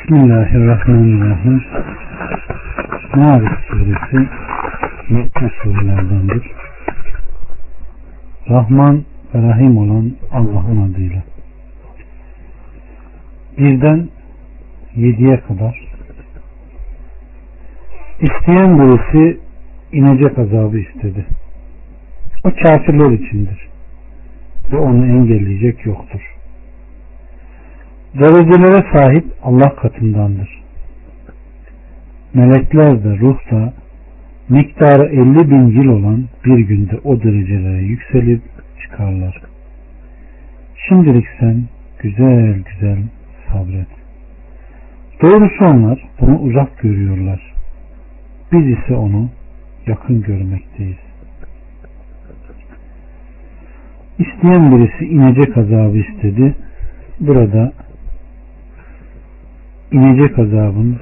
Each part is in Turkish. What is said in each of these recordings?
Bismillahirrahmanirrahim. Ma'arif suresi Mekke surelerdendir. Rahman ve Rahim olan Allah'ın adıyla. Birden yediye kadar isteyen birisi inecek azabı istedi. O kafirler içindir. Ve onu engelleyecek yoktur. Derecelere sahip Allah katındandır. Melekler de ruh da miktarı 50 bin yıl olan bir günde o derecelere yükselip çıkarlar. Şimdilik sen güzel güzel sabret. Doğrusu onlar bunu uzak görüyorlar. Biz ise onu yakın görmekteyiz. İsteyen birisi inecek azabı istedi. Burada inecek azabın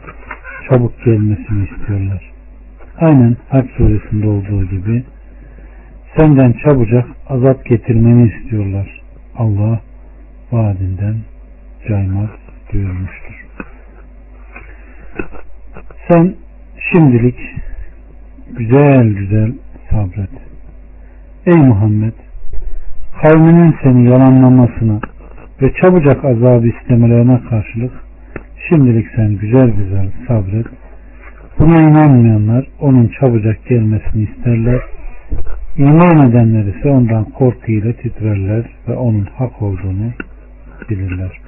çabuk gelmesini istiyorlar. Aynen Hac suresinde olduğu gibi senden çabucak azap getirmeni istiyorlar. Allah vaadinden caymaz buyurmuştur. Sen şimdilik güzel güzel sabret. Ey Muhammed kavminin seni yalanlamasına ve çabucak azabı istemelerine karşılık şimdilik sen güzel güzel sabret. Buna inanmayanlar onun çabucak gelmesini isterler. İman edenler ise ondan korkuyla titrerler ve onun hak olduğunu bilirler.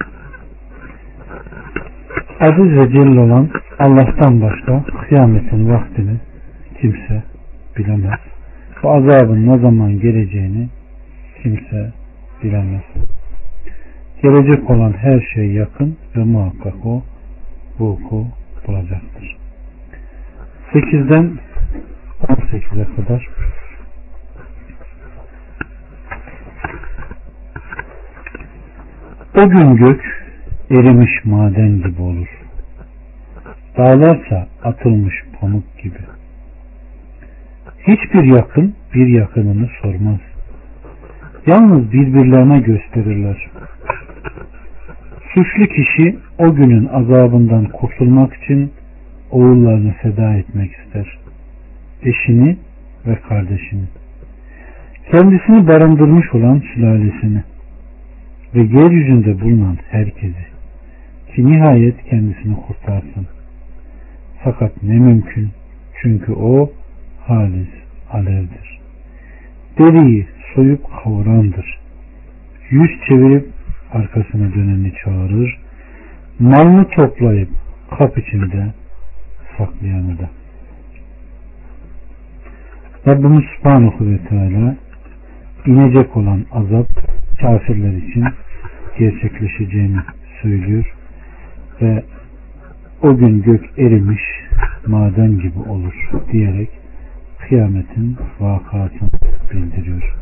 Aziz ve celil olan Allah'tan başka kıyametin vaktini kimse bilemez. Bu azabın ne zaman geleceğini kimse bilemez. Gelecek olan her şey yakın ve muhakkak o vuku bulacaktır. 8'den 18'e kadar O gün gök erimiş maden gibi olur. Dağlarsa atılmış pamuk gibi. Hiçbir yakın bir yakınını sormaz. Yalnız birbirlerine gösterirler. Suçlu kişi o günün azabından kurtulmak için oğullarını feda etmek ister. Eşini ve kardeşini. Kendisini barındırmış olan sülalesini ve yeryüzünde bulunan herkesi ki nihayet kendisini kurtarsın. Fakat ne mümkün çünkü o halis alevdir. Deriyi soyup kavurandır. Yüz çevirip arkasına döneni çağırır. Malını toplayıp kap içinde saklayanı da. Rabbimiz Subhanahu ve Teala inecek olan azap kafirler için gerçekleşeceğini söylüyor ve o gün gök erimiş maden gibi olur diyerek kıyametin vakasını bildiriyor.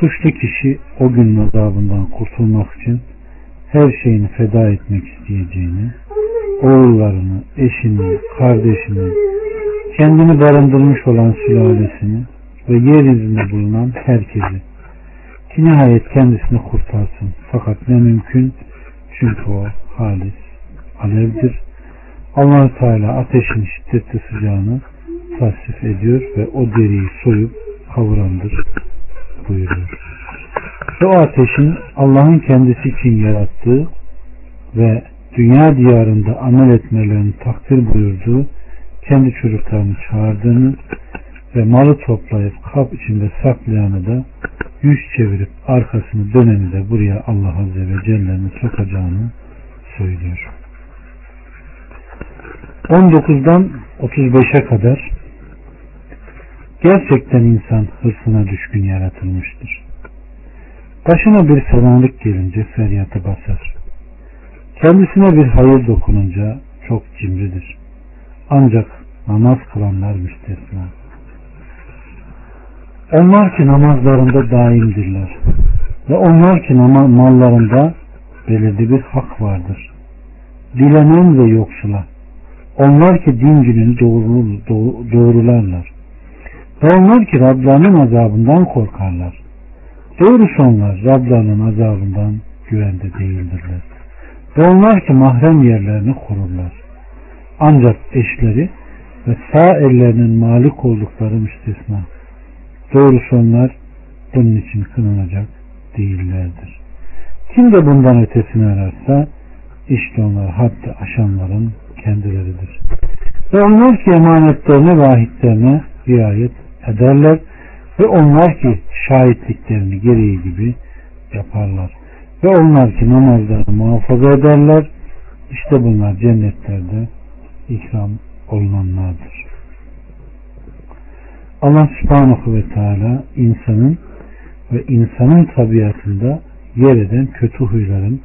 Suçlu kişi o günün azabından kurtulmak için her şeyini feda etmek isteyeceğini, oğullarını, eşini, kardeşini, kendini barındırmış olan sülalesini ve yeryüzünde bulunan herkesi ki nihayet kendisini kurtarsın. Fakat ne mümkün çünkü o halis alevdir. allah Teala ateşin şiddetli sıcağını tasvip ediyor ve o deriyi soyup kavurandır buyuruyor. Ve o ateşin Allah'ın kendisi için yarattığı ve dünya diyarında amel etmelerini takdir buyurduğu kendi çocuklarını çağırdığını ve malı toplayıp kap içinde saklayanı da yüz çevirip arkasını döneni de buraya Allah Azze ve Celle'nin sokacağını söylüyor. 19'dan 35'e kadar gerçekten insan hırsına düşkün yaratılmıştır. Başına bir fenalık gelince feryatı basar. Kendisine bir hayır dokununca çok cimridir. Ancak namaz kılanlar müstesna. Onlar ki namazlarında daimdirler. Ve onlar ki mallarında belirli bir hak vardır. Dilenen ve yoksula. Onlar ki din gününü doğru, doğrularlar. Ve onlar ki Rablarının azabından korkarlar. Doğrusu onlar Rablarının azabından güvende değildirler. Ve onlar ki mahrem yerlerini korurlar. Ancak eşleri ve sağ ellerinin malik oldukları müstesna. Doğrusu onlar bunun için kınanacak değillerdir. Kim de bundan ötesini ararsa işte onlar haddi aşanların kendileridir. Ve onlar ki emanetlerine ve ahitlerine riayet ederler ve onlar ki şahitliklerini gereği gibi yaparlar. Ve onlar ki namazlarını muhafaza ederler. İşte bunlar cennetlerde ikram olunanlardır. Allah subhanahu ve teala insanın ve insanın tabiatında yer eden kötü huyların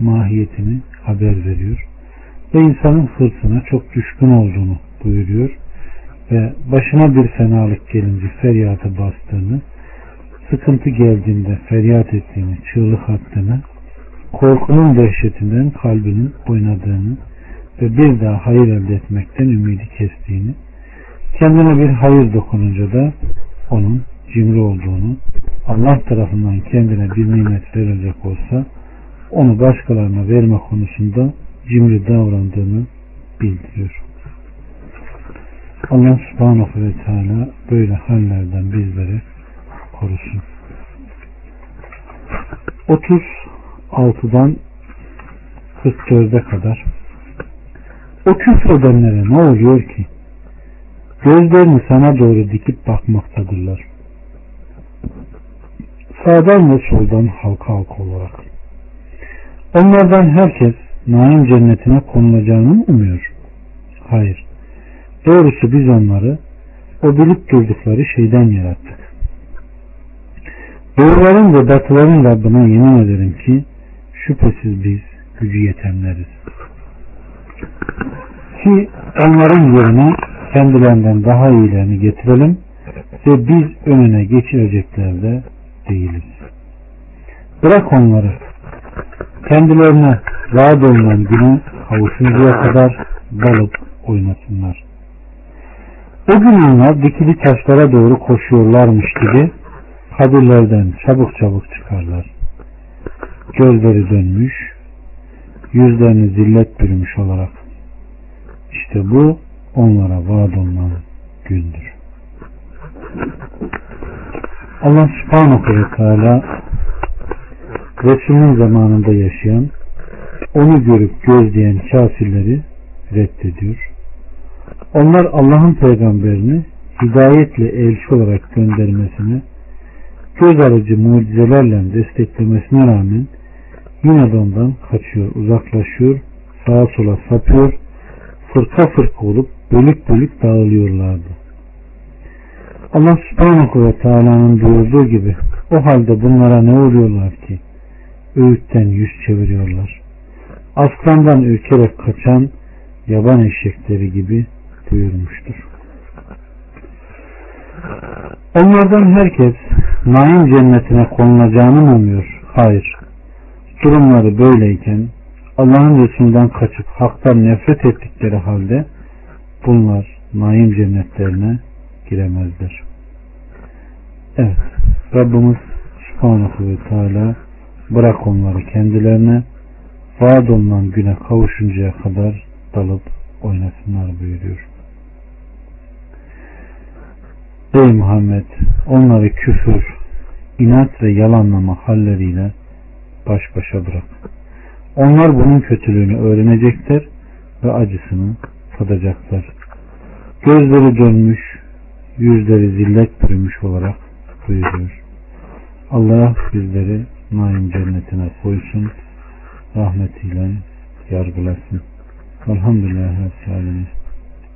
mahiyetini haber veriyor. Ve insanın hırsına çok düşkün olduğunu buyuruyor. Ve başına bir fenalık gelince feryatı bastığını, sıkıntı geldiğinde feryat ettiğini, çığlık attığını, korkunun dehşetinden kalbinin oynadığını ve bir daha hayır elde etmekten ümidi kestiğini, kendine bir hayır dokununca da onun cimri olduğunu, Allah tarafından kendine bir nimet verilecek olsa onu başkalarına verme konusunda cimri davrandığını bildiriyor. Allah subhanahu ve teala böyle hallerden bizleri korusun. 36'dan 44'e kadar o küfredenlere ne oluyor ki? Gözlerini sana doğru dikip bakmaktadırlar. Sağdan ve soldan halka halka olarak. Onlardan herkes naim cennetine konulacağını umuyor? Hayır. Doğrusu biz onları o bilip durdukları şeyden yarattık. Doğruların ve batıların Rabbine yemin ederim ki şüphesiz biz gücü yetenleriz. Ki onların yerine kendilerinden daha iyilerini getirelim ve biz önüne geçirecekler de değiliz. Bırak onları kendilerine vaat olunan günü kavuşuncaya kadar dalıp oynasınlar. O gün onlar dikili taşlara doğru koşuyorlarmış gibi kabirlerden çabuk çabuk çıkarlar. Gözleri dönmüş, yüzlerini zillet bürümüş olarak. İşte bu onlara vaat olunan gündür. Allah subhanahu ve teala Resulün zamanında yaşayan onu görüp gözleyen kafirleri reddediyor. Onlar Allah'ın peygamberini hidayetle elçi olarak göndermesine göz alıcı mucizelerle desteklemesine rağmen yine de ondan kaçıyor, uzaklaşıyor, sağa sola sapıyor, fırka fırka olup bölük bölük dağılıyorlardı. Allah subhanahu ve teala'nın buyurduğu gibi o halde bunlara ne oluyorlar ki? Öğütten yüz çeviriyorlar. Aslandan ürkerek kaçan yaban eşekleri gibi buyurmuştur. Onlardan herkes naim cennetine konulacağını mı umuyor? Hayır. Durumları böyleyken Allah'ın Resulünden kaçıp haktan nefret ettikleri halde bunlar naim cennetlerine giremezler. Evet. Rabbimiz Subhanahu ve Teala bırak onları kendilerine vaad olunan güne kavuşuncaya kadar dalıp oynasınlar buyuruyor. Ey Muhammed onları küfür, inat ve yalanlama halleriyle baş başa bırak. Onlar bunun kötülüğünü öğrenecekler ve acısını tadacaklar. Gözleri dönmüş, yüzleri zillet bürümüş olarak buyuruyor. Allah bizleri naim cennetine koysun, rahmetiyle yargılasın. Elhamdülillah. Rabbil